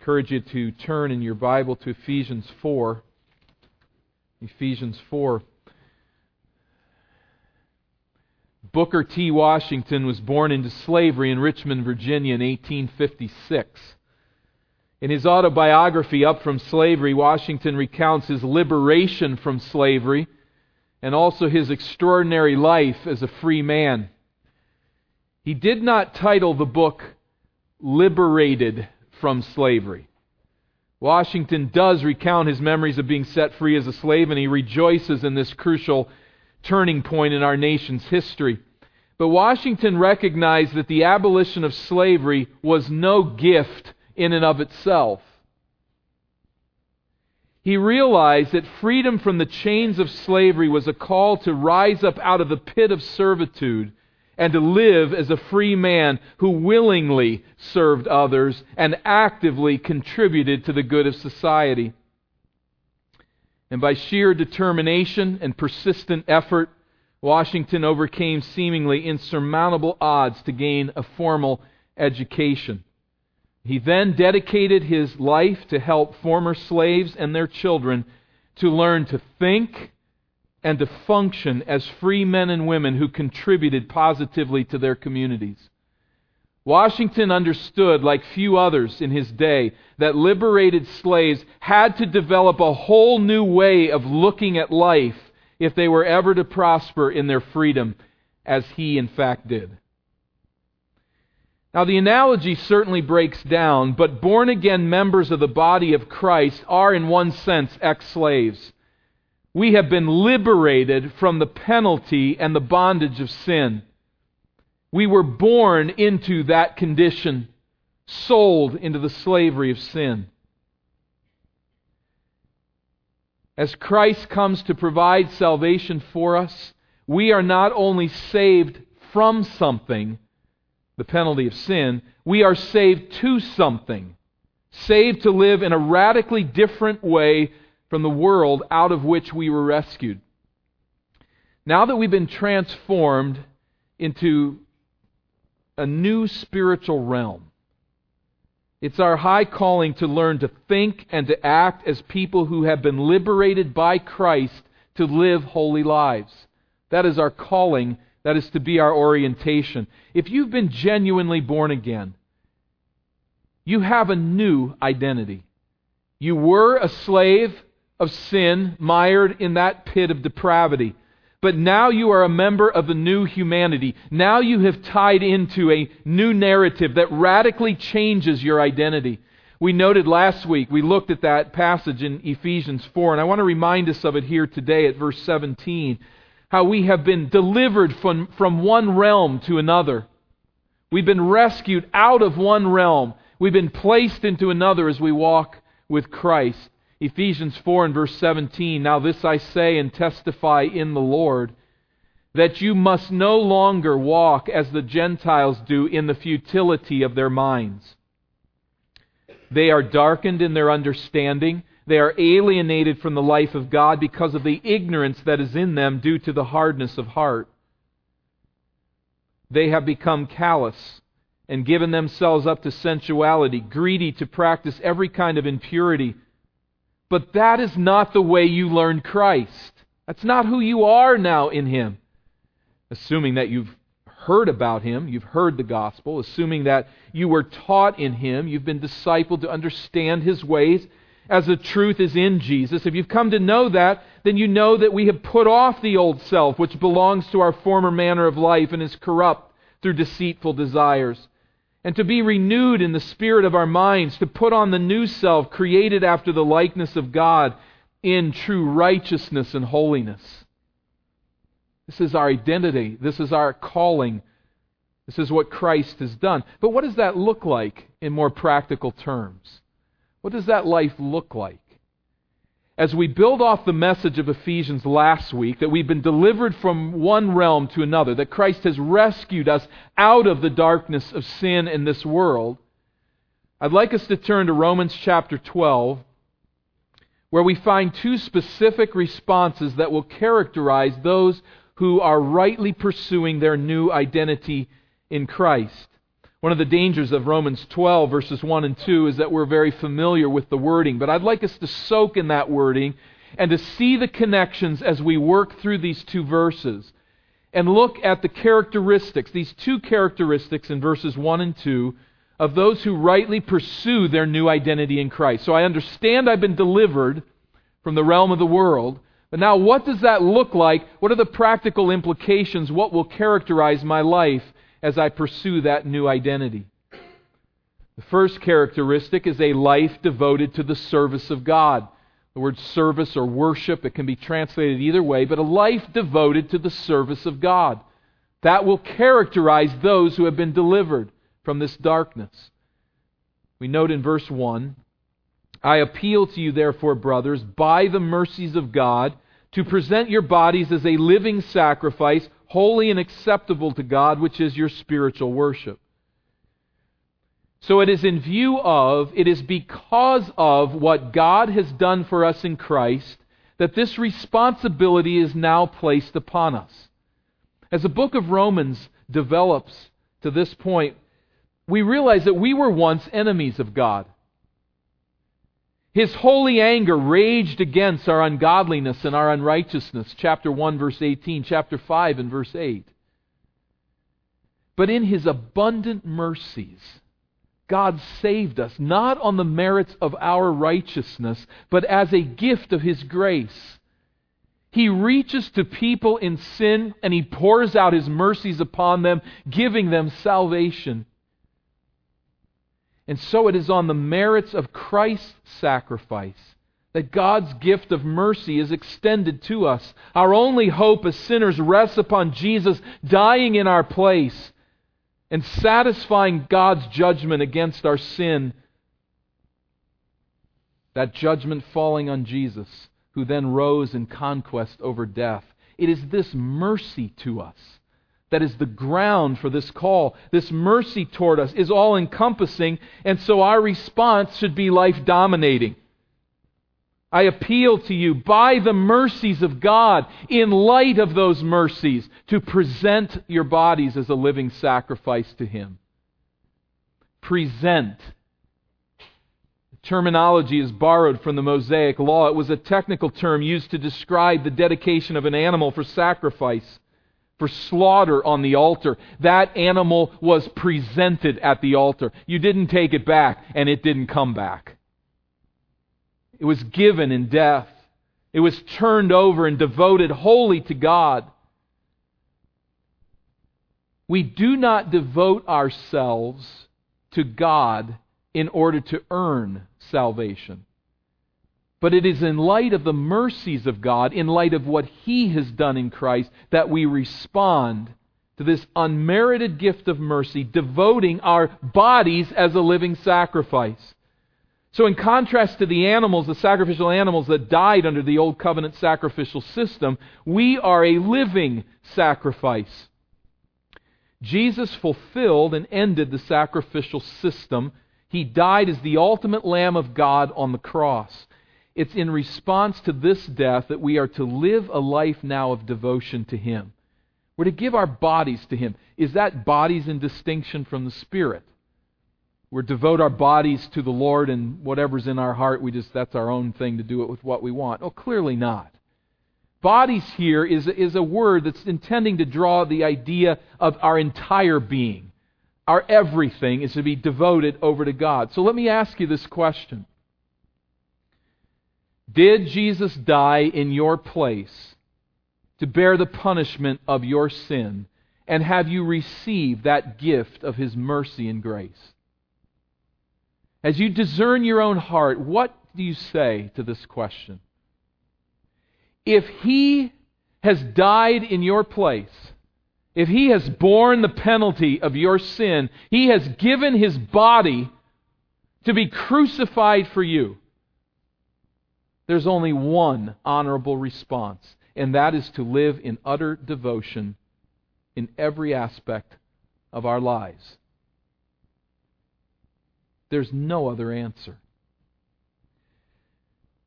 encourage you to turn in your Bible to Ephesians 4. Ephesians 4. Booker T. Washington was born into slavery in Richmond, Virginia in 1856. In his autobiography, Up from Slavery, Washington recounts his liberation from slavery and also his extraordinary life as a free man. He did not title the book Liberated from Slavery. Washington does recount his memories of being set free as a slave, and he rejoices in this crucial turning point in our nation's history. But Washington recognized that the abolition of slavery was no gift in and of itself. He realized that freedom from the chains of slavery was a call to rise up out of the pit of servitude and to live as a free man who willingly served others and actively contributed to the good of society. And by sheer determination and persistent effort, Washington overcame seemingly insurmountable odds to gain a formal education. He then dedicated his life to help former slaves and their children to learn to think and to function as free men and women who contributed positively to their communities. Washington understood, like few others in his day, that liberated slaves had to develop a whole new way of looking at life if they were ever to prosper in their freedom, as he in fact did. Now, the analogy certainly breaks down, but born again members of the body of Christ are, in one sense, ex slaves. We have been liberated from the penalty and the bondage of sin. We were born into that condition, sold into the slavery of sin. As Christ comes to provide salvation for us, we are not only saved from something, the penalty of sin, we are saved to something. Saved to live in a radically different way from the world out of which we were rescued. Now that we've been transformed into a new spiritual realm, it's our high calling to learn to think and to act as people who have been liberated by Christ to live holy lives. That is our calling. That is to be our orientation. If you've been genuinely born again, you have a new identity. You were a slave of sin, mired in that pit of depravity. But now you are a member of the new humanity. Now you have tied into a new narrative that radically changes your identity. We noted last week, we looked at that passage in Ephesians 4, and I want to remind us of it here today at verse 17. How we have been delivered from, from one realm to another. We've been rescued out of one realm. We've been placed into another as we walk with Christ. Ephesians 4 and verse 17 Now this I say and testify in the Lord, that you must no longer walk as the Gentiles do in the futility of their minds. They are darkened in their understanding. They are alienated from the life of God because of the ignorance that is in them due to the hardness of heart. They have become callous and given themselves up to sensuality, greedy to practice every kind of impurity. But that is not the way you learn Christ. That's not who you are now in Him. Assuming that you've heard about Him, you've heard the gospel, assuming that you were taught in Him, you've been discipled to understand His ways as the truth is in Jesus. If you've come to know that, then you know that we have put off the old self, which belongs to our former manner of life and is corrupt through deceitful desires and to be renewed in the spirit of our minds, to put on the new self created after the likeness of God in true righteousness and holiness. This is our identity. This is our calling. This is what Christ has done. But what does that look like in more practical terms? What does that life look like? As we build off the message of Ephesians last week, that we've been delivered from one realm to another, that Christ has rescued us out of the darkness of sin in this world, I'd like us to turn to Romans chapter 12, where we find two specific responses that will characterize those who are rightly pursuing their new identity in Christ. One of the dangers of Romans 12, verses 1 and 2, is that we're very familiar with the wording. But I'd like us to soak in that wording and to see the connections as we work through these two verses and look at the characteristics, these two characteristics in verses 1 and 2 of those who rightly pursue their new identity in Christ. So I understand I've been delivered from the realm of the world, but now what does that look like? What are the practical implications? What will characterize my life as I pursue that new identity? The first characteristic is a life devoted to the service of God. The word service or worship, it can be translated either way, but a life devoted to the service of God. That will characterize those who have been delivered from this darkness. We note in verse 1 I appeal to you, therefore, brothers, by the mercies of God, to present your bodies as a living sacrifice, holy and acceptable to God, which is your spiritual worship. So it is in view of, it is because of what God has done for us in Christ that this responsibility is now placed upon us. As the book of Romans develops to this point, we realize that we were once enemies of God. His holy anger raged against our ungodliness and our unrighteousness. Chapter 1, verse 18, chapter 5, and verse 8. But in His abundant mercies, God saved us, not on the merits of our righteousness, but as a gift of His grace. He reaches to people in sin and He pours out His mercies upon them, giving them salvation. And so it is on the merits of Christ's sacrifice that God's gift of mercy is extended to us. Our only hope as sinners rests upon Jesus dying in our place and satisfying God's judgment against our sin. That judgment falling on Jesus, who then rose in conquest over death. It is this mercy to us that is the ground for this call. This mercy toward us is all encompassing, and so our response should be life dominating. I appeal to you by the mercies of God, in light of those mercies, to present your bodies as a living sacrifice to Him. Present. terminology is borrowed from the Mosaic Law. It was a technical term used to describe the dedication of an animal for sacrifice for slaughter on the altar. That animal was presented at the altar. You didn't take it back, and it didn't come back. It was given in death. It was turned over and devoted wholly to God. We do not devote ourselves to God in order to earn salvation. But it is in light of the mercies of God, in light of what He has done in Christ, that we respond to this unmerited gift of mercy, devoting our bodies as a living sacrifice. So, in contrast to the animals, the sacrificial animals that died under the Old Covenant sacrificial system, we are a living sacrifice. Jesus fulfilled and ended the sacrificial system. He died as the ultimate Lamb of God on the cross. It's in response to this death that we are to live a life now of devotion to Him. We're to give our bodies to Him. Is that bodies in distinction from the Spirit? We're devote our bodies to the Lord and whatever's in our heart, we just that's our own thing to do it with what we want. Oh, clearly not. Bodies here is, is a word that's intending to draw the idea of our entire being. Our everything is to be devoted over to God. So let me ask you this question did Jesus die in your place to bear the punishment of your sin? And have you received that gift of His mercy and grace? As you discern your own heart, what do you say to this question? If He has died in your place, if He has borne the penalty of your sin, He has given His body to be crucified for you there's only one honorable response, and that is to live in utter devotion in every aspect of our lives. There's no other answer.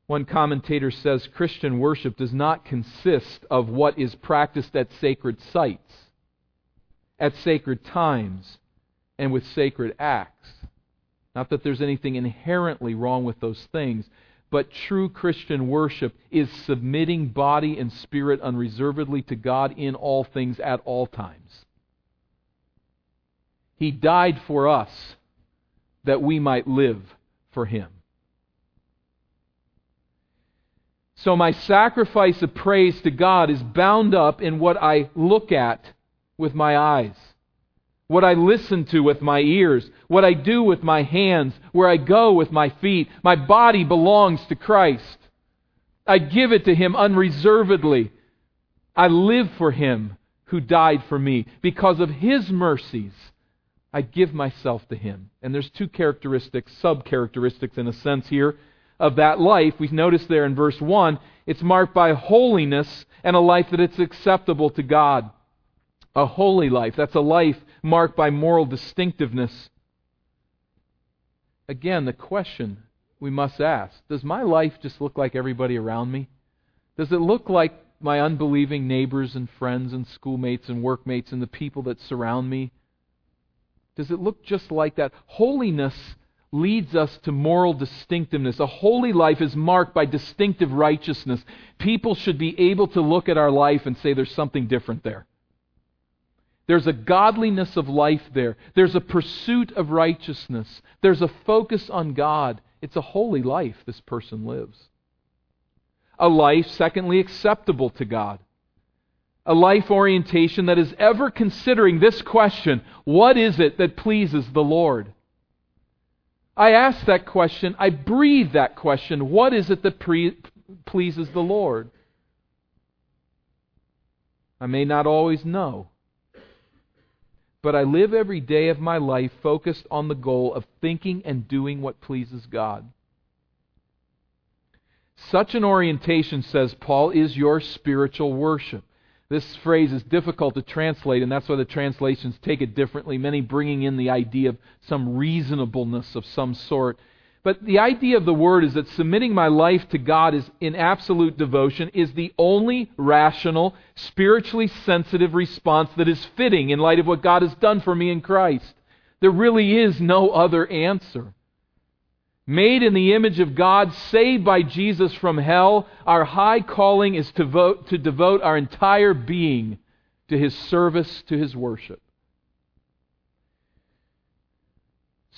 One commentator says Christian worship does not consist of what is practiced at sacred sites, at sacred times, and with sacred acts. Not that there's anything inherently wrong with those things, but true Christian worship is submitting body and spirit unreservedly to God in all things at all times. He died for us that we might live for Him. So my sacrifice of praise to God is bound up in what I look at with my eyes what I listen to with my ears, what I do with my hands, where I go with my feet. My body belongs to Christ. I give it to Him unreservedly. I live for Him who died for me. Because of His mercies, I give myself to Him. And there's two characteristics, sub characteristics in a sense here, of that life. We notice there in verse 1, it's marked by holiness and a life that it's acceptable to God. A holy life. That's a life marked by moral distinctiveness. Again, the question we must ask Does my life just look like everybody around me? Does it look like my unbelieving neighbors and friends and schoolmates and workmates and the people that surround me? Does it look just like that? Holiness leads us to moral distinctiveness. A holy life is marked by distinctive righteousness. People should be able to look at our life and say there's something different there. There's a godliness of life there. There's a pursuit of righteousness. There's a focus on God. It's a holy life this person lives. A life, secondly, acceptable to God. A life orientation that is ever considering this question what is it that pleases the Lord? I ask that question, I breathe that question what is it that pre- pleases the Lord? I may not always know but I live every day of my life focused on the goal of thinking and doing what pleases God. Such an orientation, says Paul, is your spiritual worship. This phrase is difficult to translate, and that's why the translations take it differently, many bringing in the idea of some reasonableness of some sort. But the idea of the word is that submitting my life to God is in absolute devotion is the only rational, spiritually sensitive response that is fitting in light of what God has done for me in Christ. There really is no other answer. Made in the image of God, saved by Jesus from hell, our high calling is to, vote, to devote our entire being to His service, to His worship.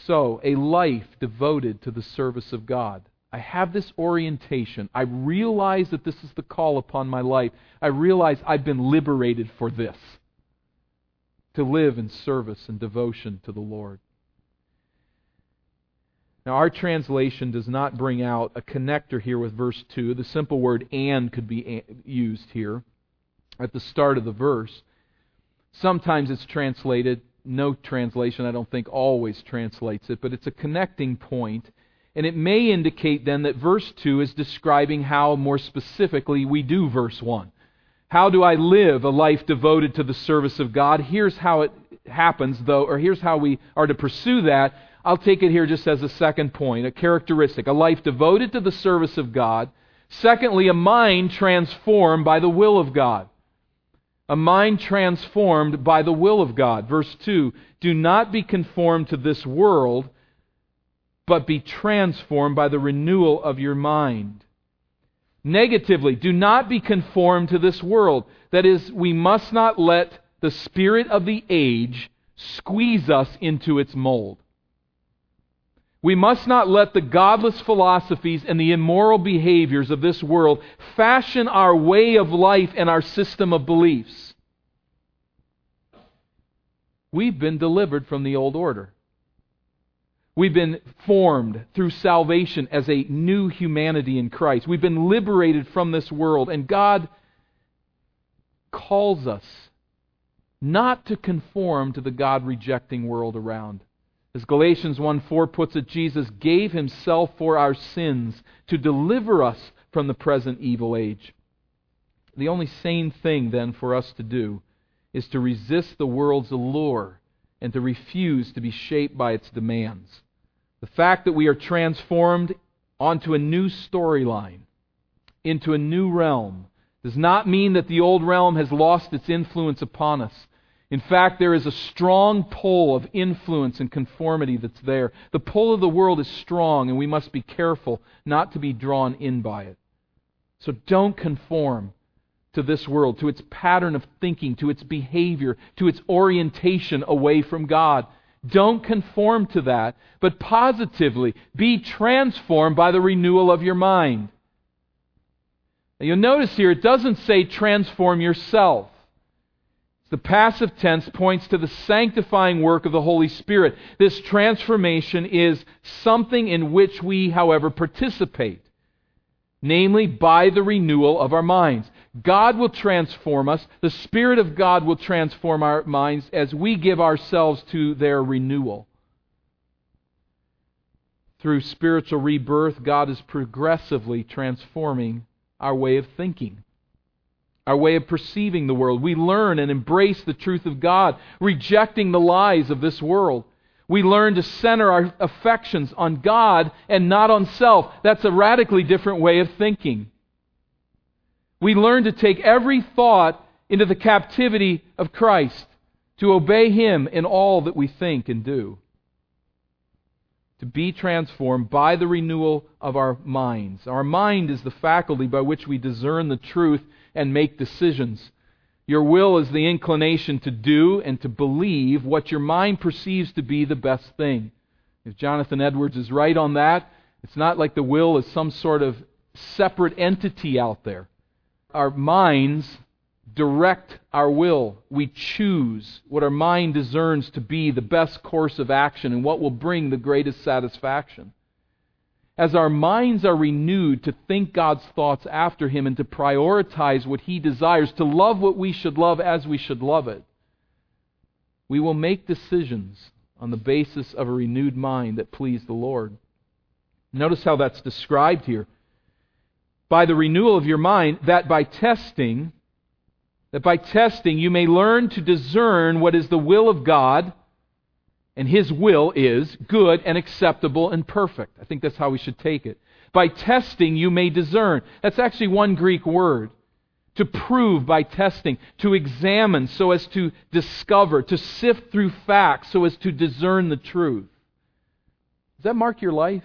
So, a life devoted to the service of God. I have this orientation. I realize that this is the call upon my life. I realize I've been liberated for this to live in service and devotion to the Lord. Now, our translation does not bring out a connector here with verse 2. The simple word and could be used here at the start of the verse. Sometimes it's translated no translation, I don't think, always translates it, but it's a connecting point. And it may indicate then that verse 2 is describing how, more specifically, we do verse 1. How do I live a life devoted to the service of God? Here's how it happens, though, or here's how we are to pursue that. I'll take it here just as a second point, a characteristic. A life devoted to the service of God. Secondly, a mind transformed by the will of God a mind transformed by the will of God. Verse 2 Do not be conformed to this world, but be transformed by the renewal of your mind. Negatively, do not be conformed to this world. That is, we must not let the spirit of the age squeeze us into its mold. We must not let the godless philosophies and the immoral behaviors of this world fashion our way of life and our system of beliefs. We've been delivered from the old order. We've been formed through salvation as a new humanity in Christ. We've been liberated from this world, and God calls us not to conform to the God rejecting world around. As Galatians 1 4 puts it, Jesus gave himself for our sins to deliver us from the present evil age. The only sane thing, then, for us to do is to resist the world's allure and to refuse to be shaped by its demands. The fact that we are transformed onto a new storyline, into a new realm, does not mean that the old realm has lost its influence upon us. In fact, there is a strong pull of influence and conformity that's there. The pull of the world is strong, and we must be careful not to be drawn in by it. So don't conform to this world, to its pattern of thinking, to its behavior, to its orientation away from God. Don't conform to that, but positively be transformed by the renewal of your mind. Now you'll notice here it doesn't say transform yourself. The passive tense points to the sanctifying work of the Holy Spirit. This transformation is something in which we, however, participate, namely by the renewal of our minds. God will transform us. The Spirit of God will transform our minds as we give ourselves to their renewal. Through spiritual rebirth, God is progressively transforming our way of thinking, our way of perceiving the world. We learn and embrace the truth of God, rejecting the lies of this world. We learn to center our affections on God and not on self. That's a radically different way of thinking. We learn to take every thought into the captivity of Christ, to obey Him in all that we think and do. To be transformed by the renewal of our minds. Our mind is the faculty by which we discern the truth and make decisions. Your will is the inclination to do and to believe what your mind perceives to be the best thing. If Jonathan Edwards is right on that, it's not like the will is some sort of separate entity out there our minds direct our will. We choose what our mind discerns to be the best course of action and what will bring the greatest satisfaction. As our minds are renewed to think God's thoughts after Him and to prioritize what He desires, to love what we should love as we should love it, we will make decisions on the basis of a renewed mind that please the Lord. Notice how that's described here by the renewal of your mind, that by testing, that by testing you may learn to discern what is the will of God, and His will is good and acceptable and perfect. I think that's how we should take it. By testing you may discern. That's actually one Greek word. To prove by testing, to examine so as to discover, to sift through facts so as to discern the truth. Does that mark your life?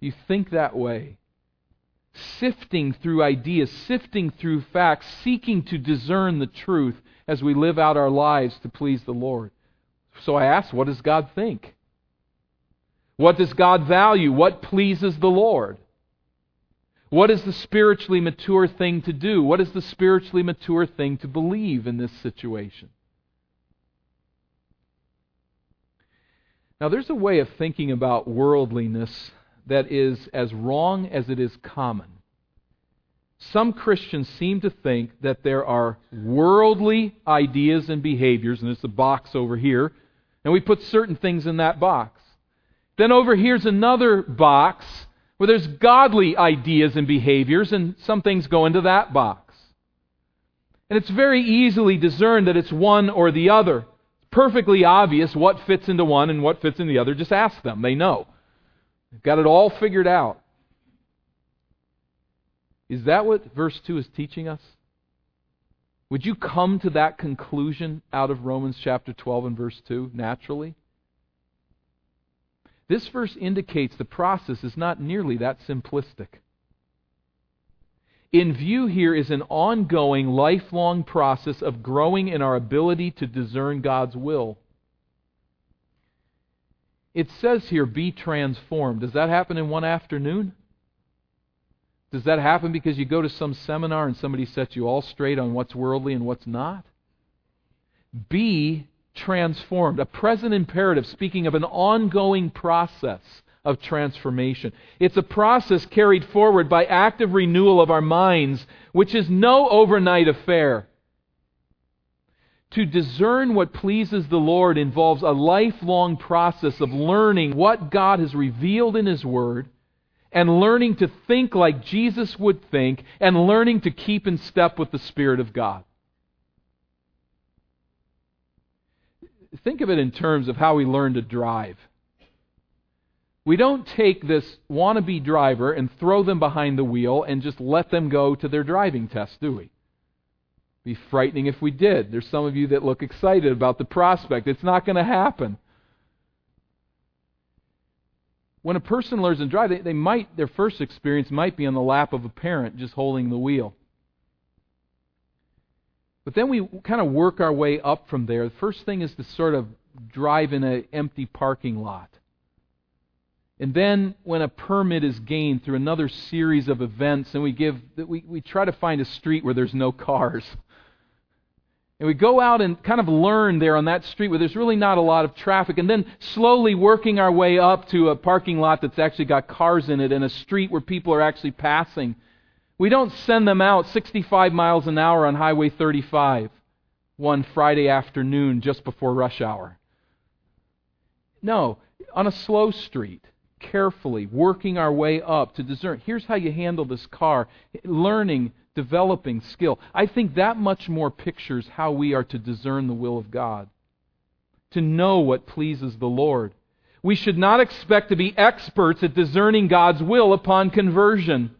Do you think that way? sifting through ideas, sifting through facts, seeking to discern the truth as we live out our lives to please the Lord. So I ask, what does God think? What does God value? What pleases the Lord? What is the spiritually mature thing to do? What is the spiritually mature thing to believe in this situation? Now, there's a way of thinking about worldliness that is as wrong as it is common. Some Christians seem to think that there are worldly ideas and behaviors, and it's a box over here, and we put certain things in that box. Then over here's another box where there's godly ideas and behaviors, and some things go into that box. And it's very easily discerned that it's one or the other. It's perfectly obvious what fits into one and what fits in the other. Just ask them, they know. They've got it all figured out. Is that what verse 2 is teaching us? Would you come to that conclusion out of Romans chapter 12 and verse 2 naturally? This verse indicates the process is not nearly that simplistic. In view here is an ongoing, lifelong process of growing in our ability to discern God's will. It says here, be transformed. Does that happen in one afternoon? Does that happen because you go to some seminar and somebody sets you all straight on what's worldly and what's not? Be transformed. A present imperative speaking of an ongoing process of transformation. It's a process carried forward by active renewal of our minds, which is no overnight affair. To discern what pleases the Lord involves a lifelong process of learning what God has revealed in His Word and learning to think like Jesus would think and learning to keep in step with the Spirit of God. Think of it in terms of how we learn to drive. We don't take this wannabe driver and throw them behind the wheel and just let them go to their driving test, do we? Be frightening if we did. There's some of you that look excited about the prospect. It's not going to happen. When a person learns to drive, they, they might their first experience might be on the lap of a parent just holding the wheel. But then we kind of work our way up from there. The first thing is to sort of drive in an empty parking lot. And then when a permit is gained through another series of events, and we give we, we try to find a street where there's no cars. And we go out and kind of learn there on that street where there's really not a lot of traffic, and then slowly working our way up to a parking lot that's actually got cars in it and a street where people are actually passing. We don't send them out 65 miles an hour on Highway 35 one Friday afternoon just before rush hour. No, on a slow street, carefully, working our way up to discern. Here's how you handle this car, learning developing skill. I think that much more pictures how we are to discern the will of God, to know what pleases the Lord. We should not expect to be experts at discerning God's will upon conversion.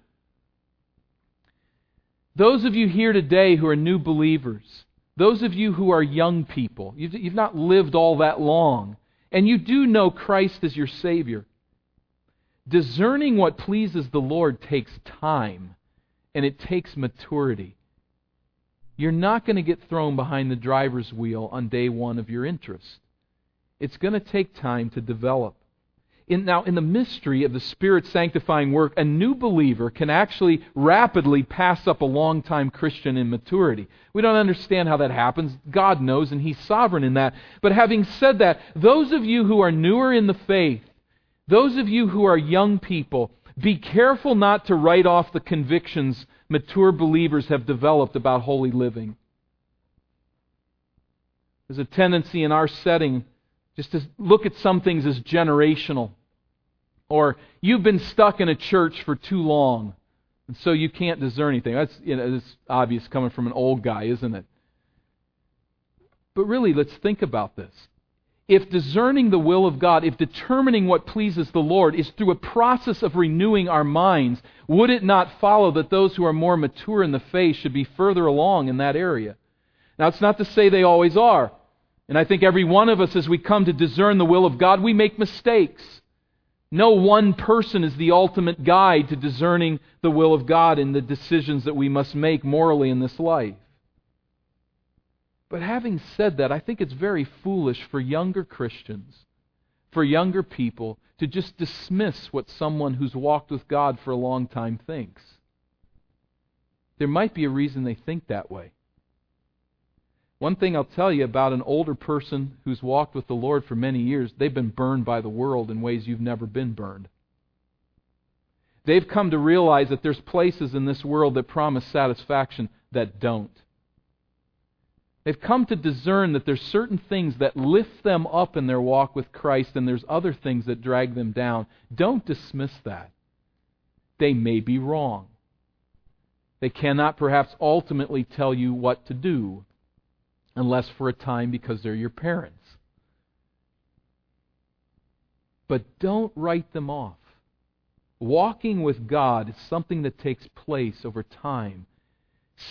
Those of you here today who are new believers, those of you who are young people, you've, not lived all that long, and you do know Christ as your Savior. Discerning what pleases the Lord takes time and it takes maturity. You're not going to get thrown behind the driver's wheel on day one of your interest. It's going to take time to develop. In, now, in the mystery of the Spirit sanctifying work, a new believer can actually rapidly pass up a long-time Christian in maturity. We don't understand how that happens. God knows, and He's sovereign in that. But having said that, those of you who are newer in the faith, those of you who are young people, be careful not to write off the convictions mature believers have developed about holy living. There's a tendency in our setting just to look at some things as generational. Or you've been stuck in a church for too long, and so you can't discern anything. That's you know, it's obvious coming from an old guy, isn't it? But really, let's think about this if discerning the will of God, if determining what pleases the Lord is through a process of renewing our minds, would it not follow that those who are more mature in the faith should be further along in that area? Now, it's not to say they always are. And I think every one of us, as we come to discern the will of God, we make mistakes. No one person is the ultimate guide to discerning the will of God in the decisions that we must make morally in this life. But having said that, I think it's very foolish for younger Christians, for younger people, to just dismiss what someone who's walked with God for a long time thinks. There might be a reason they think that way. One thing I'll tell you about an older person who's walked with the Lord for many years, they've been burned by the world in ways you've never been burned. They've come to realize that there's places in this world that promise satisfaction that don't. They've come to discern that there's certain things that lift them up in their walk with Christ and there's other things that drag them down. Don't dismiss that. They may be wrong. They cannot perhaps ultimately tell you what to do unless for a time because they're your parents. But don't write them off. Walking with God is something that takes place over time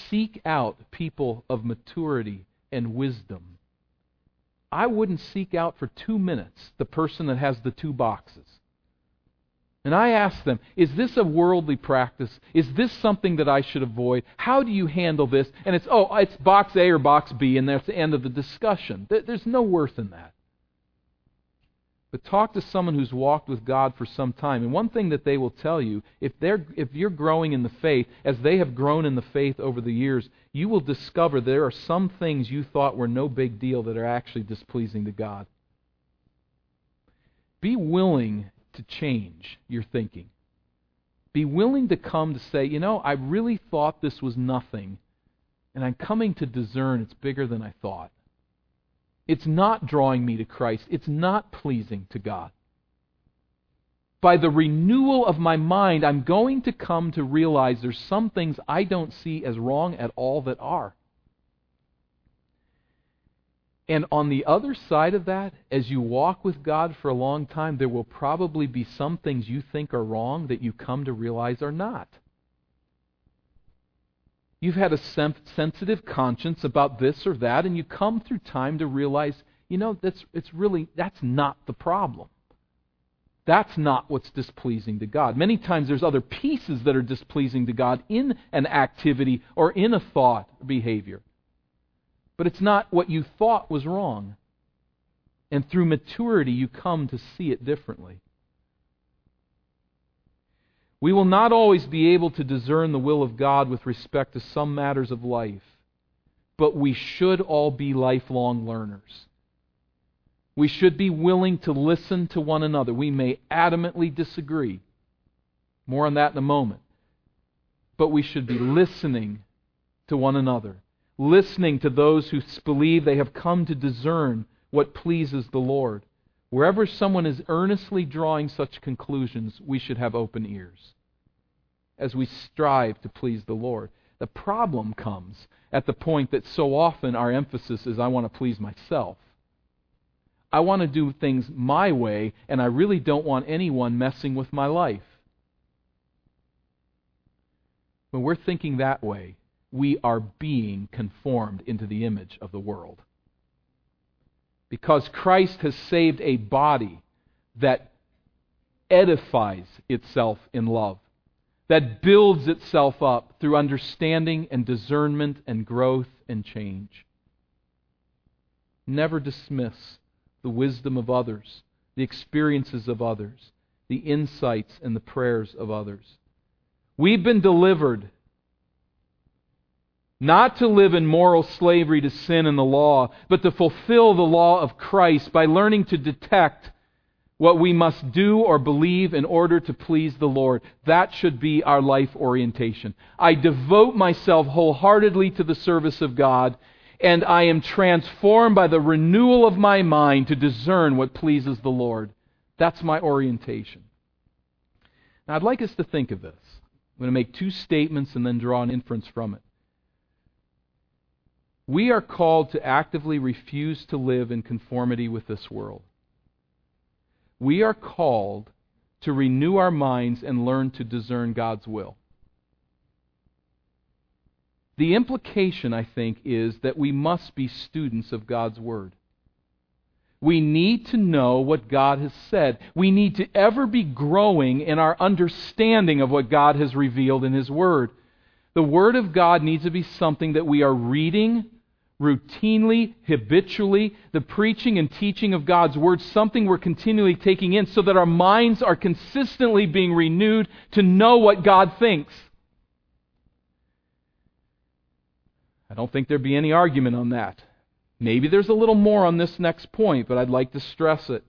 Seek out people of maturity and wisdom. I wouldn't seek out for two minutes the person that has the two boxes. And I ask them, is this a worldly practice? Is this something that I should avoid? How do you handle this? And it's, oh, it's box A or box B, and that's the end of the discussion. There's no worth in that. But talk to someone who's walked with God for some time. And one thing that they will tell you, if, they're, if you're growing in the faith, as they have grown in the faith over the years, you will discover there are some things you thought were no big deal that are actually displeasing to God. Be willing to change your thinking. Be willing to come to say, you know, I really thought this was nothing, and I'm coming to discern it's bigger than I thought. It's not drawing me to Christ. It's not pleasing to God. By the renewal of my mind, I'm going to come to realize there's some things I don't see as wrong at all that are. And on the other side of that, as you walk with God for a long time, there will probably be some things you think are wrong that you come to realize are not. You've had a sensitive conscience about this or that, and you come through time to realize, you know, that's, it's really, that's not the problem. That's not what's displeasing to God. Many times there's other pieces that are displeasing to God in an activity or in a thought or behavior. But it's not what you thought was wrong. And through maturity, you come to see it differently. We will not always be able to discern the will of God with respect to some matters of life, but we should all be lifelong learners. We should be willing to listen to one another. We may adamantly disagree. More on that in a moment. But we should be listening to one another, listening to those who believe they have come to discern what pleases the Lord. Wherever someone is earnestly drawing such conclusions, we should have open ears as we strive to please the Lord. The problem comes at the point that so often our emphasis is I want to please myself. I want to do things my way, and I really don't want anyone messing with my life. When we're thinking that way, we are being conformed into the image of the world because Christ has saved a body that edifies itself in love, that builds itself up through understanding and discernment and growth and change. Never dismiss the wisdom of others, the experiences of others, the insights and the prayers of others. We've been delivered not to live in moral slavery to sin and the law, but to fulfill the law of Christ by learning to detect what we must do or believe in order to please the Lord. That should be our life orientation. I devote myself wholeheartedly to the service of God, and I am transformed by the renewal of my mind to discern what pleases the Lord. That's my orientation. Now, I'd like us to think of this. I'm going to make two statements and then draw an inference from it. We are called to actively refuse to live in conformity with this world. We are called to renew our minds and learn to discern God's will. The implication, I think, is that we must be students of God's Word. We need to know what God has said. We need to ever be growing in our understanding of what God has revealed in His Word. The Word of God needs to be something that we are reading, routinely, habitually, the preaching and teaching of God's Word, something we're continually taking in so that our minds are consistently being renewed to know what God thinks. I don't think there'd be any argument on that. Maybe there's a little more on this next point, but I'd like to stress it.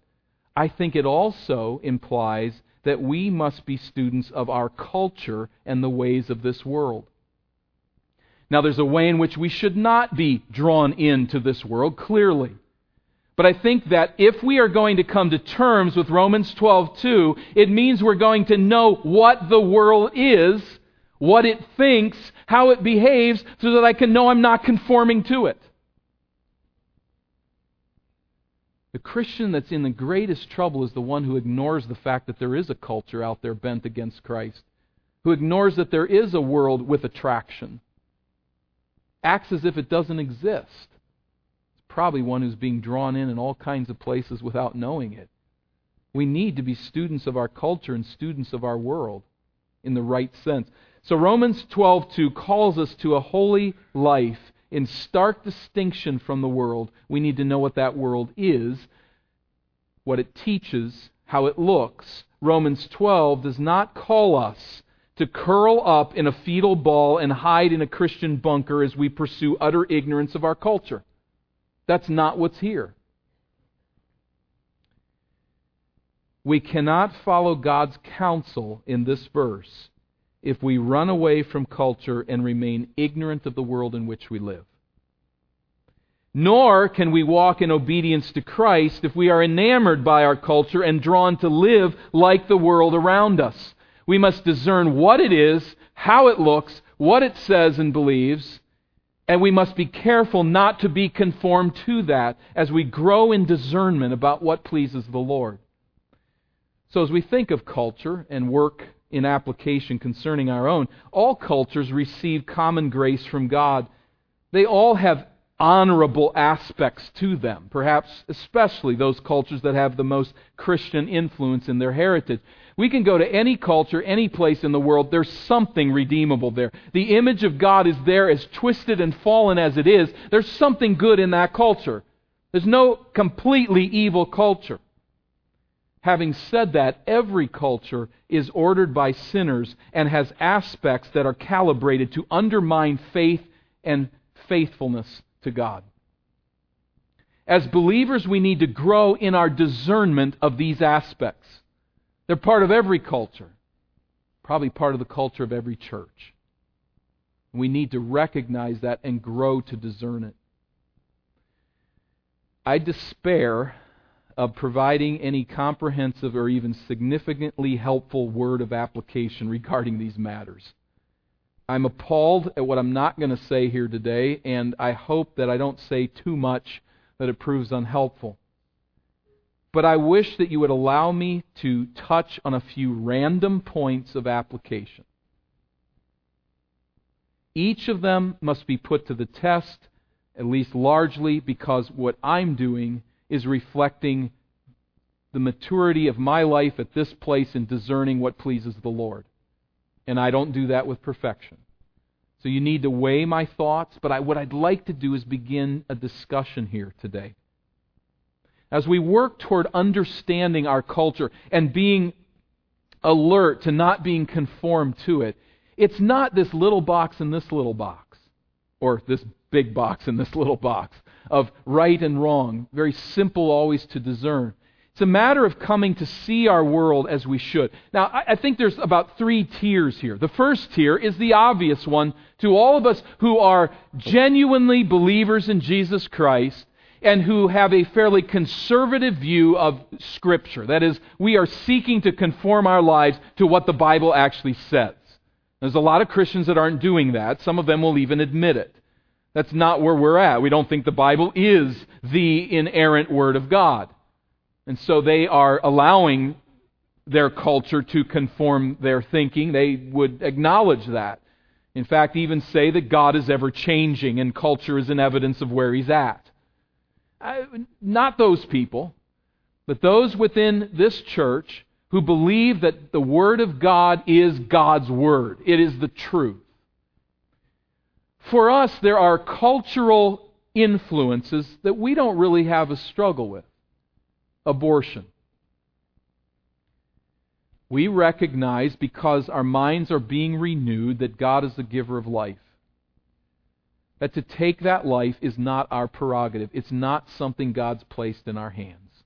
I think it also implies that we must be students of our culture and the ways of this world. Now, there's a way in which we should not be drawn into this world, clearly. But I think that if we are going to come to terms with Romans 12:2, it means we're going to know what the world is, what it thinks, how it behaves, so that I can know I'm not conforming to it. The Christian that's in the greatest trouble is the one who ignores the fact that there is a culture out there bent against Christ, who ignores that there is a world with attraction acts as if it doesn't exist. It's probably one who's being drawn in in all kinds of places without knowing it. We need to be students of our culture and students of our world in the right sense. So Romans 12:2 calls us to a holy life in stark distinction from the world. We need to know what that world is, what it teaches, how it looks. Romans 12 does not call us to curl up in a fetal ball and hide in a Christian bunker as we pursue utter ignorance of our culture. That's not what's here. We cannot follow God's counsel in this verse if we run away from culture and remain ignorant of the world in which we live. Nor can we walk in obedience to Christ if we are enamored by our culture and drawn to live like the world around us. We must discern what it is, how it looks, what it says and believes, and we must be careful not to be conformed to that as we grow in discernment about what pleases the Lord. So, as we think of culture and work in application concerning our own, all cultures receive common grace from God. They all have honorable aspects to them, perhaps especially those cultures that have the most Christian influence in their heritage. We can go to any culture, any place in the world, there's something redeemable there. The image of God is there, as twisted and fallen as it is, there's something good in that culture. There's no completely evil culture. Having said that, every culture is ordered by sinners and has aspects that are calibrated to undermine faith and faithfulness to God. As believers, we need to grow in our discernment of these aspects. They're part of every culture, probably part of the culture of every church. We need to recognize that and grow to discern it. I despair of providing any comprehensive or even significantly helpful word of application regarding these matters. I'm appalled at what I'm not going to say here today, and I hope that I don't say too much that it proves unhelpful. But I wish that you would allow me to touch on a few random points of application. Each of them must be put to the test, at least largely, because what I'm doing is reflecting the maturity of my life at this place in discerning what pleases the Lord and I don't do that with perfection. So you need to weigh my thoughts, but I, what I'd like to do is begin a discussion here today. As we work toward understanding our culture and being alert to not being conformed to it, it's not this little box and this little box, or this big box and this little box of right and wrong. Very simple always to discern. It's a matter of coming to see our world as we should. Now, I think there's about three tiers here. The first tier is the obvious one to all of us who are genuinely believers in Jesus Christ and who have a fairly conservative view of Scripture. That is, we are seeking to conform our lives to what the Bible actually says. There's a lot of Christians that aren't doing that. Some of them will even admit it. That's not where we're at. We don't think the Bible is the inerrant Word of God. And so they are allowing their culture to conform their thinking. They would acknowledge that. In fact, even say that God is ever changing and culture is an evidence of where He's at. Uh, not those people, but those within this church who believe that the Word of God is God's Word. It is the truth. For us, there are cultural influences that we don't really have a struggle with abortion. We recognize because our minds are being renewed that God is the giver of life. That to take that life is not our prerogative. It's not something God's placed in our hands.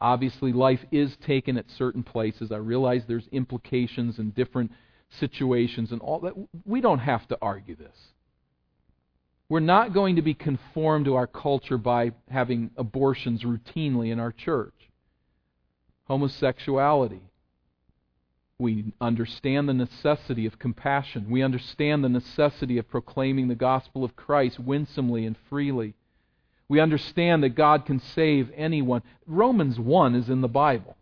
Obviously, life is taken at certain places. I realize there's implications in different situations and all that. We don't have to argue this. We're not going to be conformed to our culture by having abortions routinely in our church. Homosexuality. We understand the necessity of compassion. We understand the necessity of proclaiming the gospel of Christ winsomely and freely. We understand that God can save anyone. Romans 1 is in the Bible.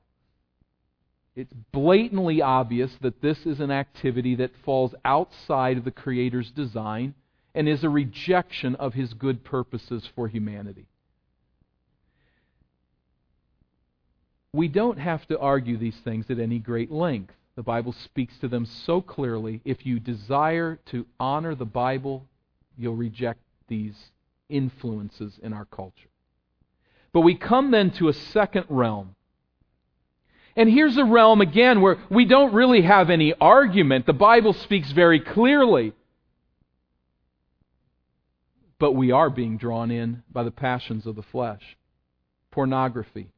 It's blatantly obvious that this is an activity that falls outside of the Creator's design and is a rejection of his good purposes for humanity. We don't have to argue these things at any great length. The Bible speaks to them so clearly. If you desire to honor the Bible, you'll reject these influences in our culture. But we come then to a second realm. And here's a realm again where we don't really have any argument. The Bible speaks very clearly but we are being drawn in by the passions of the flesh. Pornography.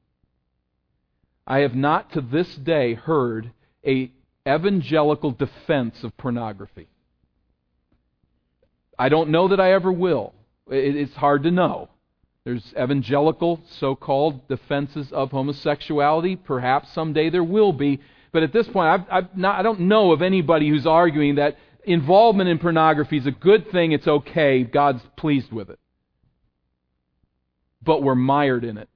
I have not to this day heard a evangelical defense of pornography. I don't know that I ever will. It's hard to know. There's evangelical, so called defenses of homosexuality. Perhaps someday there will be. But at this point, I've, I've not, I don't know of anybody who's arguing that involvement in pornography is a good thing, it's okay, God's pleased with it. But we're mired in it.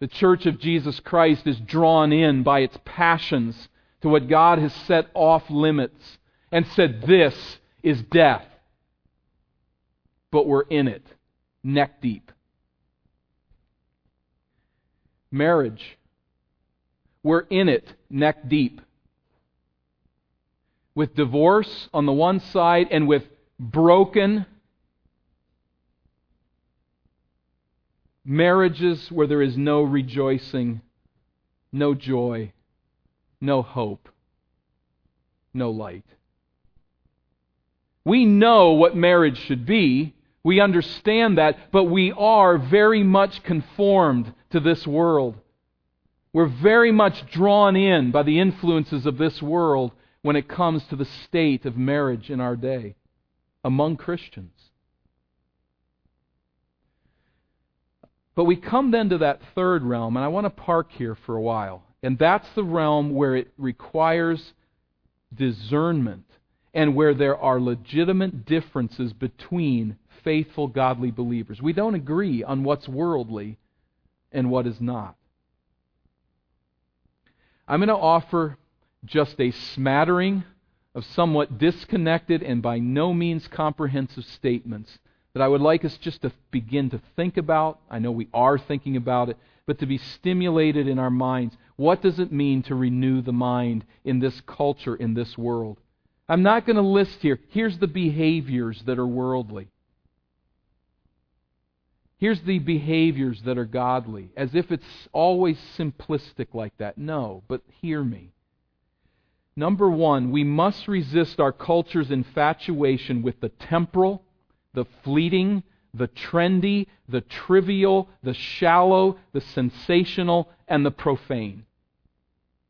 The church of Jesus Christ is drawn in by its passions to what God has set off limits and said, This is death. But we're in it, neck deep. Marriage. We're in it, neck deep. With divorce on the one side and with broken marriages where there is no rejoicing, no joy, no hope, no light. We know what marriage should be. We understand that, but we are very much conformed to this world. We're very much drawn in by the influences of this world when it comes to the state of marriage in our day among Christians. But we come then to that third realm, and I want to park here for a while. And that's the realm where it requires discernment and where there are legitimate differences between faithful, godly believers. We don't agree on what's worldly and what is not. I'm going to offer just a smattering of somewhat disconnected and by no means comprehensive statements that I would like us just to begin to think about. I know we are thinking about it, but to be stimulated in our minds. What does it mean to renew the mind in this culture, in this world? I'm not going to list here. Here's the behaviors that are worldly. Here's the behaviors that are godly, as if it's always simplistic like that. No, but hear me. Number one, we must resist our culture's infatuation with the temporal the fleeting, the trendy, the trivial, the shallow, the sensational, and the profane.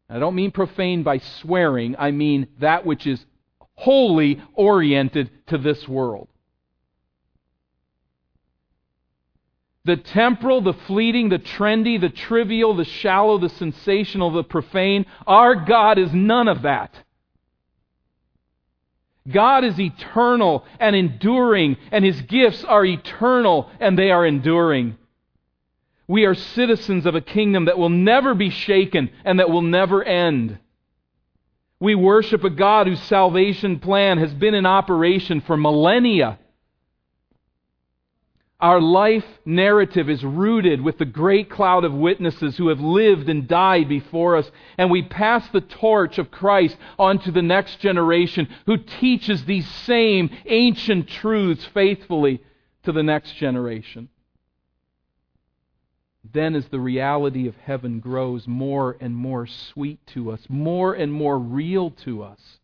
I don't mean profane by swearing, I mean that which is wholly oriented to this world. The temporal, the fleeting, the trendy, the trivial, the shallow, the sensational, the profane, our God is none of that. God is eternal and enduring, and His gifts are eternal and they are enduring. We are citizens of a kingdom that will never be shaken and that will never end. We worship a God whose salvation plan has been in operation for millennia. Our life narrative is rooted with the great cloud of witnesses who have lived and died before us, and we pass the torch of Christ on to the next generation who teaches these same ancient truths faithfully to the next generation. Then, as the reality of heaven grows more and more sweet to us, more and more real to us,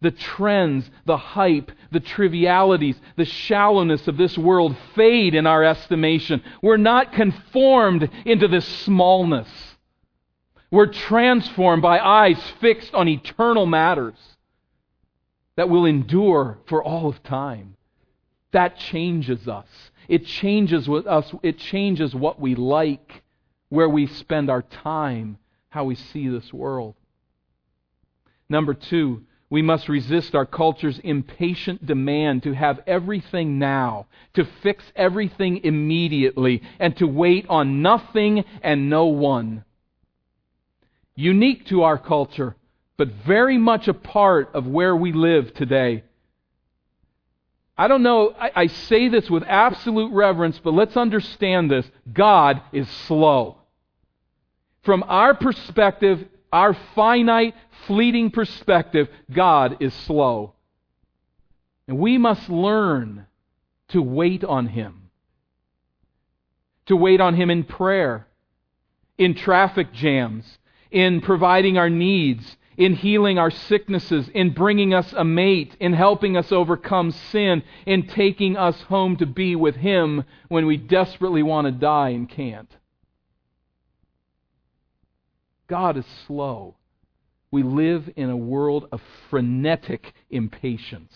the trends, the hype, the trivialities, the shallowness of this world fade in our estimation. We're not conformed into this smallness. We're transformed by eyes fixed on eternal matters that will endure for all of time. That changes us. It changes us. It changes what we like, where we spend our time, how we see this world. Number two, we must resist our culture's impatient demand to have everything now, to fix everything immediately, and to wait on nothing and no one. Unique to our culture, but very much a part of where we live today. I don't know, I, I say this with absolute reverence, but let's understand this. God is slow. From our perspective, our finite, fleeting perspective, God is slow. And we must learn to wait on Him. To wait on Him in prayer, in traffic jams, in providing our needs, in healing our sicknesses, in bringing us a mate, in helping us overcome sin, in taking us home to be with Him when we desperately want to die and can't. God is slow. We live in a world of frenetic impatience.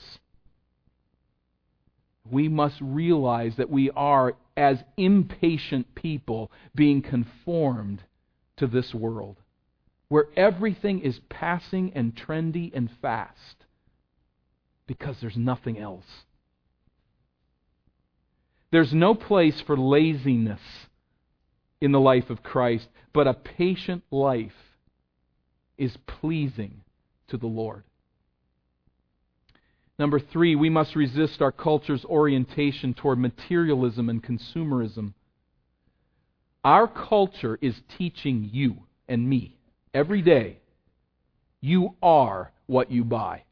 We must realize that we are, as impatient people, being conformed to this world, where everything is passing and trendy and fast because there's nothing else. There's no place for laziness in the life of Christ, but a patient life is pleasing to the Lord. Number three, we must resist our culture's orientation toward materialism and consumerism. Our culture is teaching you and me every day you are what you buy.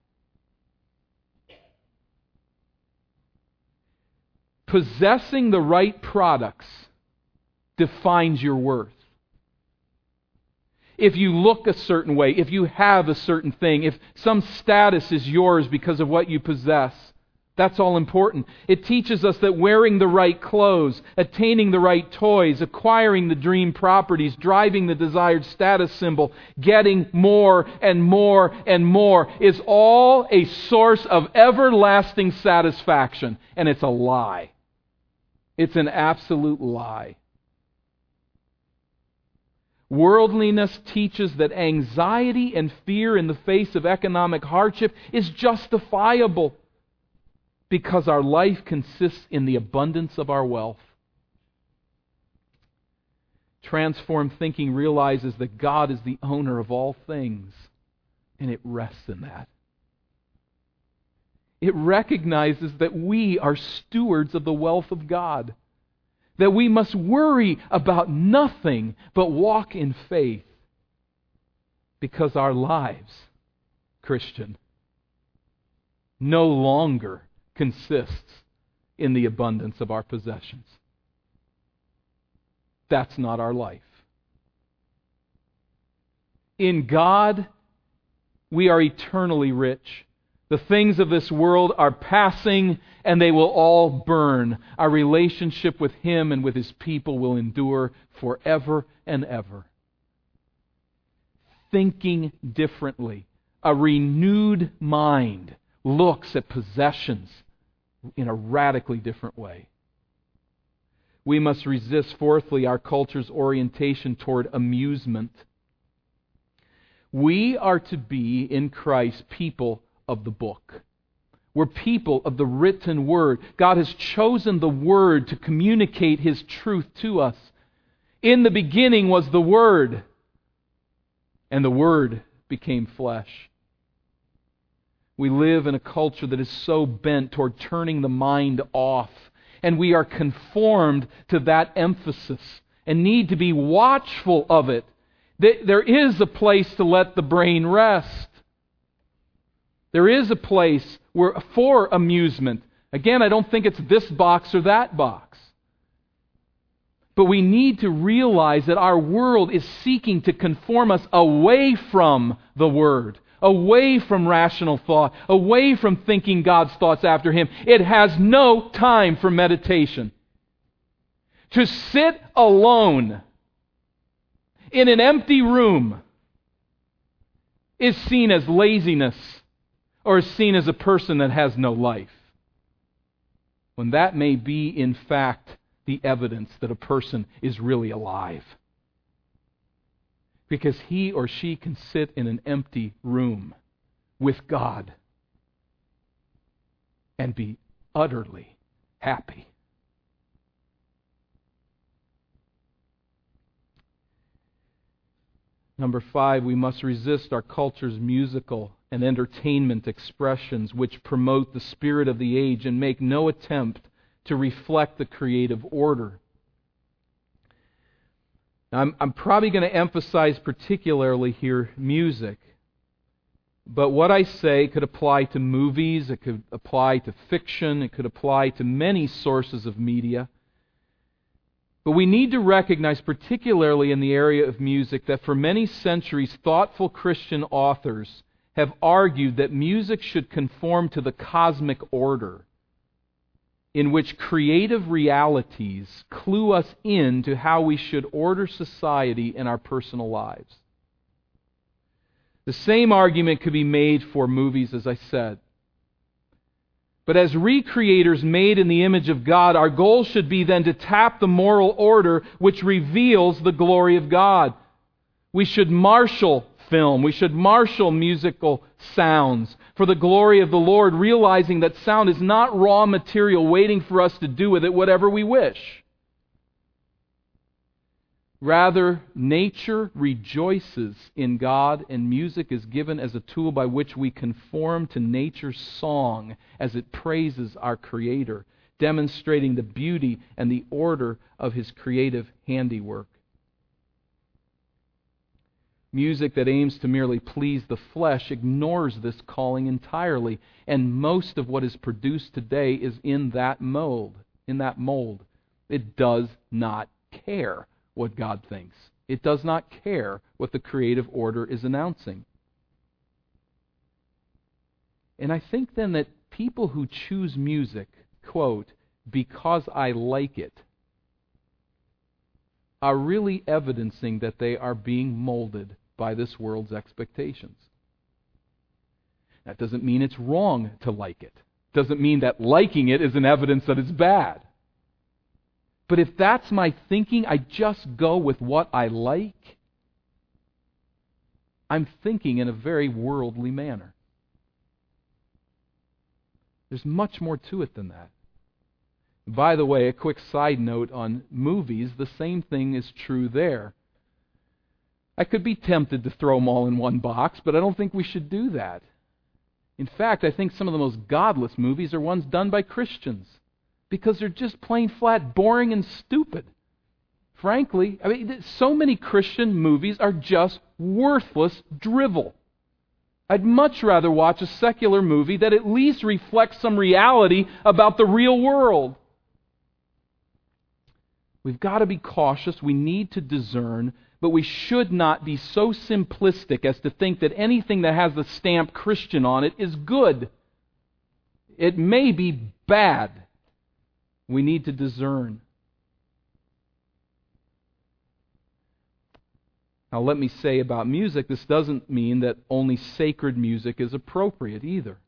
Possessing the right products defines your worth if you look a certain way, if you have a certain thing, if some status is yours because of what you possess. That's all important. It teaches us that wearing the right clothes, attaining the right toys, acquiring the dream properties, driving the desired status symbol, getting more and more and more is all a source of everlasting satisfaction. And it's a lie. It's an absolute lie. Worldliness teaches that anxiety and fear in the face of economic hardship is justifiable because our life consists in the abundance of our wealth. Transformed thinking realizes that God is the owner of all things, and it rests in that. It recognizes that we are stewards of the wealth of God that we must worry about nothing but walk in faith because our lives, Christian, no longer consists in the abundance of our possessions. That's not our life. In God, we are eternally rich. The things of this world are passing and they will all burn. Our relationship with Him and with His people will endure forever and ever. Thinking differently, a renewed mind looks at possessions in a radically different way. We must resist, fourthly, our culture's orientation toward amusement. We are to be in Christ people of the book. We're people of the written word. God has chosen the word to communicate his truth to us. In the beginning was the word, and the word became flesh. We live in a culture that is so bent toward turning the mind off, and we are conformed to that emphasis and need to be watchful of it. There is a place to let the brain rest. There is a place where, for amusement. Again, I don't think it's this box or that box. But we need to realize that our world is seeking to conform us away from the Word, away from rational thought, away from thinking God's thoughts after Him. It has no time for meditation. To sit alone in an empty room is seen as laziness or is seen as a person that has no life. When that may be, in fact, the evidence that a person is really alive. Because he or she can sit in an empty room with God and be utterly happy. Number five, we must resist our culture's musical and entertainment expressions which promote the spirit of the age and make no attempt to reflect the creative order. Now, I'm, I'm probably going to emphasize particularly here music. But what I say could apply to movies, it could apply to fiction, it could apply to many sources of media. But we need to recognize, particularly in the area of music, that for many centuries, thoughtful Christian authors have argued that music should conform to the cosmic order in which creative realities clue us in to how we should order society and our personal lives. The same argument could be made for movies, as I said. But as recreators made in the image of God, our goal should be then to tap the moral order which reveals the glory of God. We should marshal film. We should marshal musical sounds for the glory of the Lord, realizing that sound is not raw material waiting for us to do with it whatever we wish. Rather, nature rejoices in God, and music is given as a tool by which we conform to nature's song as it praises our Creator, demonstrating the beauty and the order of His creative handiwork. Music that aims to merely please the flesh ignores this calling entirely, and most of what is produced today is in that mold, in that mold. It does not care what God thinks. It does not care what the creative order is announcing. And I think then that people who choose music, quote, because I like it, are really evidencing that they are being molded by this world's expectations. That doesn't mean it's wrong to like it. Doesn't mean that liking it is an evidence that it's bad. But if that's my thinking, I just go with what I like, I'm thinking in a very worldly manner. There's much more to it than that. By the way, a quick side note on movies the same thing is true there. I could be tempted to throw them all in one box, but I don't think we should do that. In fact, I think some of the most godless movies are ones done by Christians because they're just plain flat boring and stupid. Frankly, I mean, so many Christian movies are just worthless drivel. I'd much rather watch a secular movie that at least reflects some reality about the real world. We've got to be cautious. We need to discern, but we should not be so simplistic as to think that anything that has the stamp Christian on it is good. It may be bad. We need to discern. Now, let me say about music, this doesn't mean that only sacred music is appropriate either.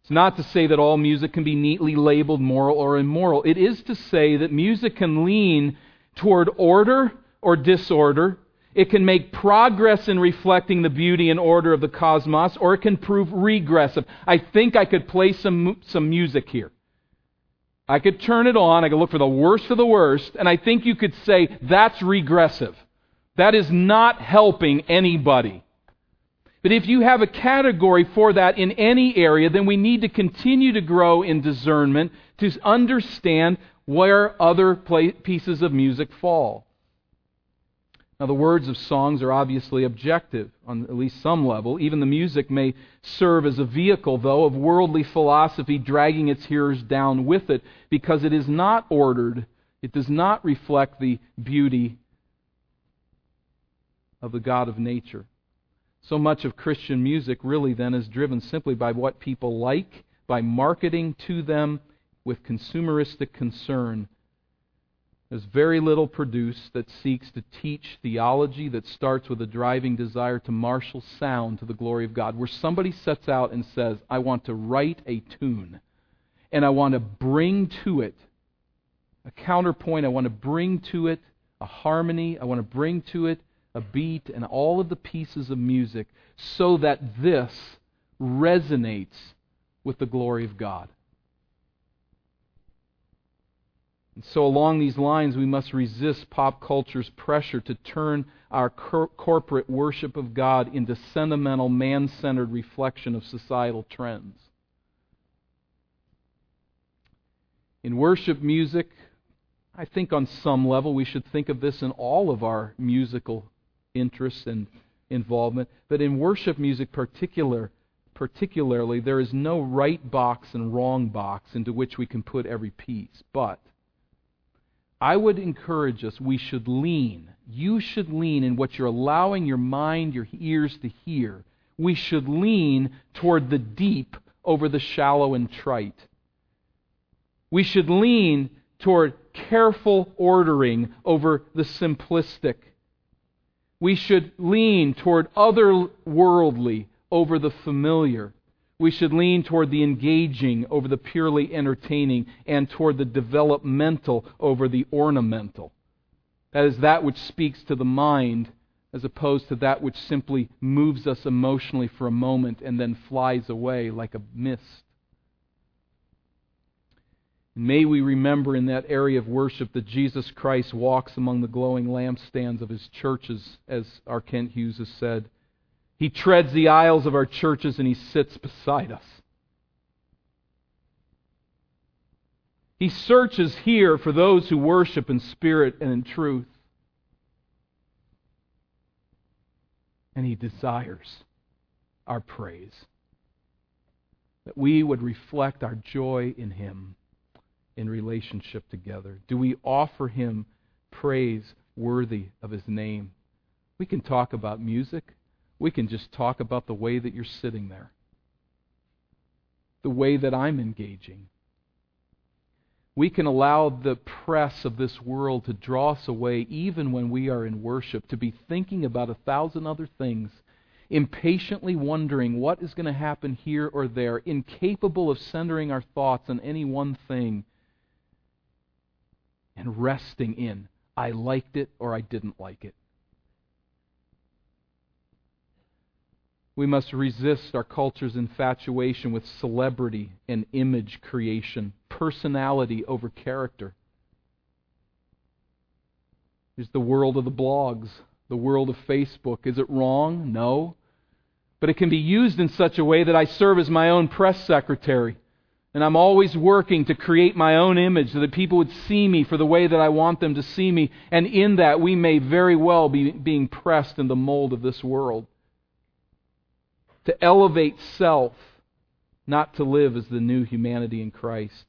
It's not to say that all music can be neatly labeled moral or immoral. It is to say that music can lean toward order or disorder. It can make progress in reflecting the beauty and order of the cosmos, or it can prove regressive. I think I could play some, some music here. I could turn it on, I could look for the worst of the worst, and I think you could say that's regressive. That is not helping anybody. But if you have a category for that in any area, then we need to continue to grow in discernment to understand where other pieces of music fall. Now, the words of songs are obviously objective on at least some level. Even the music may serve as a vehicle, though, of worldly philosophy dragging its hearers down with it because it is not ordered, it does not reflect the beauty of the God of nature. So much of Christian music really then is driven simply by what people like, by marketing to them with consumeristic concern there's very little produced that seeks to teach theology that starts with a driving desire to marshal sound to the glory of God, where somebody sets out and says, I want to write a tune, and I want to bring to it a counterpoint, I want to bring to it a harmony, I want to bring to it a beat, and all of the pieces of music so that this resonates with the glory of God. And so, along these lines, we must resist pop culture's pressure to turn our cor- corporate worship of God into sentimental, man centered reflection of societal trends. In worship music, I think on some level we should think of this in all of our musical interests and involvement. But in worship music, particular, particularly, there is no right box and wrong box into which we can put every piece. But I would encourage us, we should lean. You should lean in what you're allowing your mind, your ears to hear. We should lean toward the deep over the shallow and trite. We should lean toward careful ordering over the simplistic. We should lean toward otherworldly over the familiar. We should lean toward the engaging over the purely entertaining and toward the developmental over the ornamental. That is that which speaks to the mind as opposed to that which simply moves us emotionally for a moment and then flies away like a mist. May we remember in that area of worship that Jesus Christ walks among the glowing lampstands of his churches, as R. Kent Hughes has said. He treads the aisles of our churches and he sits beside us. He searches here for those who worship in spirit and in truth. And he desires our praise. That we would reflect our joy in him in relationship together? Do we offer Him praise worthy of His name? We can talk about music. We can just talk about the way that you're sitting there, the way that I'm engaging. We can allow the press of this world to draw us away even when we are in worship, to be thinking about a thousand other things, impatiently wondering what is going to happen here or there, incapable of centering our thoughts on any one thing and resting in I liked it or I didn't like it. We must resist our culture's infatuation with celebrity and image creation, personality over character. There's the world of the blogs, the world of Facebook. Is it wrong? No. But it can be used in such a way that I serve as my own press secretary. And I'm always working to create my own image so that people would see me for the way that I want them to see me. And in that, we may very well be being pressed in the mold of this world. To elevate self, not to live as the new humanity in Christ.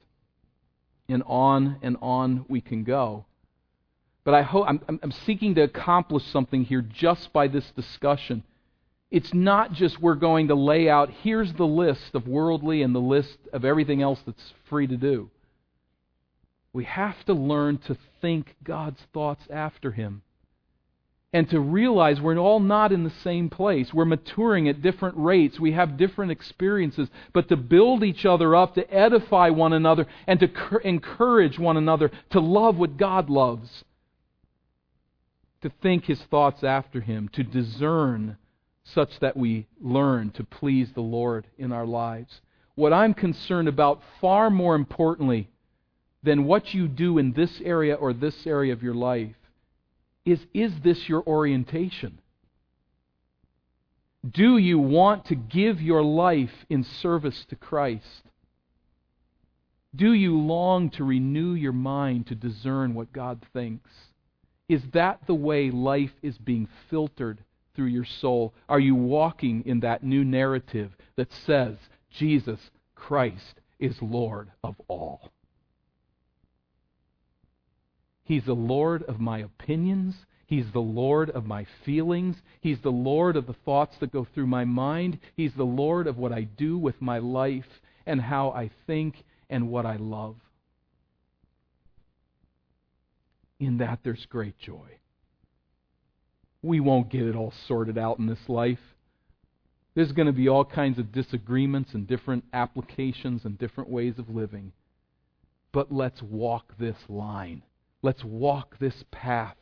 And on and on we can go. But I hope I'm, I'm seeking to accomplish something here just by this discussion. It's not just we're going to lay out, here's the list of worldly and the list of everything else that's free to do. We have to learn to think God's thoughts after Him. And to realize we're all not in the same place. We're maturing at different rates. We have different experiences. But to build each other up, to edify one another, and to encourage one another, to love what God loves. To think His thoughts after Him, to discern such that we learn to please the Lord in our lives. What I'm concerned about, far more importantly than what you do in this area or this area of your life, is is this your orientation? Do you want to give your life in service to Christ? Do you long to renew your mind to discern what God thinks? Is that the way life is being filtered through your soul? Are you walking in that new narrative that says Jesus Christ is Lord of all? He's the Lord of my opinions. He's the Lord of my feelings. He's the Lord of the thoughts that go through my mind. He's the Lord of what I do with my life and how I think and what I love. In that there's great joy we won't get it all sorted out in this life. There's going to be all kinds of disagreements and different applications and different ways of living. But let's walk this line. Let's walk this path.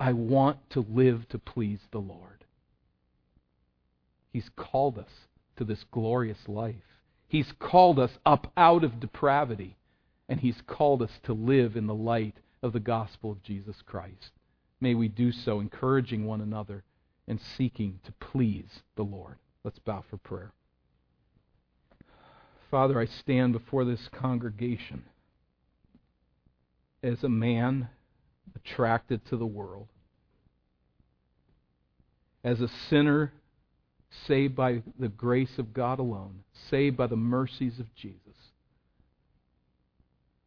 I want to live to please the Lord. He's called us to this glorious life. He's called us up out of depravity, and He's called us to live in the light of the gospel of Jesus Christ. May we do so, encouraging one another and seeking to please the Lord. Let's bow for prayer. Father, I stand before this congregation as a man attracted to the world, as a sinner saved by the grace of God alone, saved by the mercies of Jesus.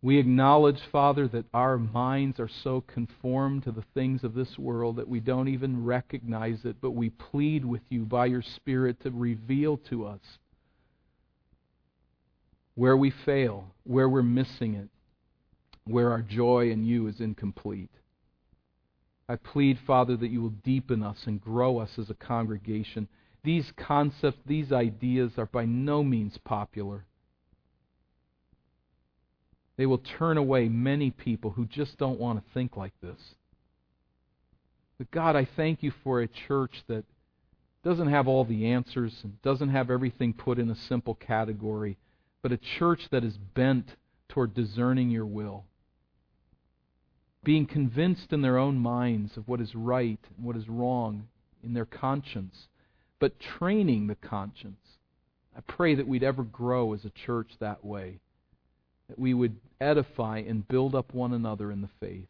We acknowledge, Father, that our minds are so conformed to the things of this world that we don't even recognize it, but we plead with you by your Spirit to reveal to us where we fail, where we're missing it, where our joy in you is incomplete. I plead, Father, that you will deepen us and grow us as a congregation. These concepts, these ideas are by no means popular. They will turn away many people who just don't want to think like this. But God, I thank you for a church that doesn't have all the answers and doesn't have everything put in a simple category, but a church that is bent toward discerning your will, being convinced in their own minds of what is right and what is wrong in their conscience, but training the conscience. I pray that we'd ever grow as a church that way, that we would edify and build up one another in the faith.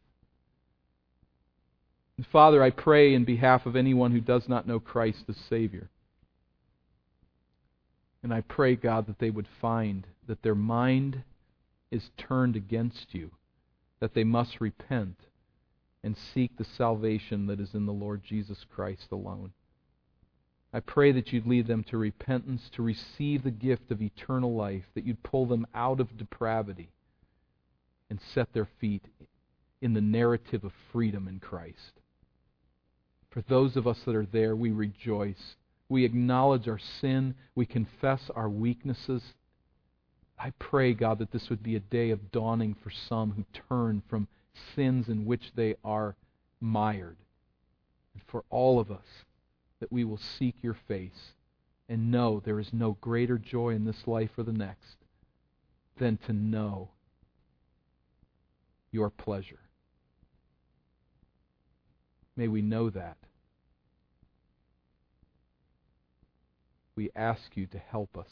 And Father, I pray in behalf of anyone who does not know Christ as Savior. And I pray, God, that they would find that their mind is turned against you, that they must repent and seek the salvation that is in the Lord Jesus Christ alone. I pray that you'd lead them to repentance, to receive the gift of eternal life, that you'd pull them out of depravity and set their feet in the narrative of freedom in Christ. For those of us that are there, we rejoice. We acknowledge our sin. We confess our weaknesses. I pray, God, that this would be a day of dawning for some who turn from sins in which they are mired. And for all of us, that we will seek your face and know there is no greater joy in this life or the next than to know your pleasure. May we know that. We ask you to help us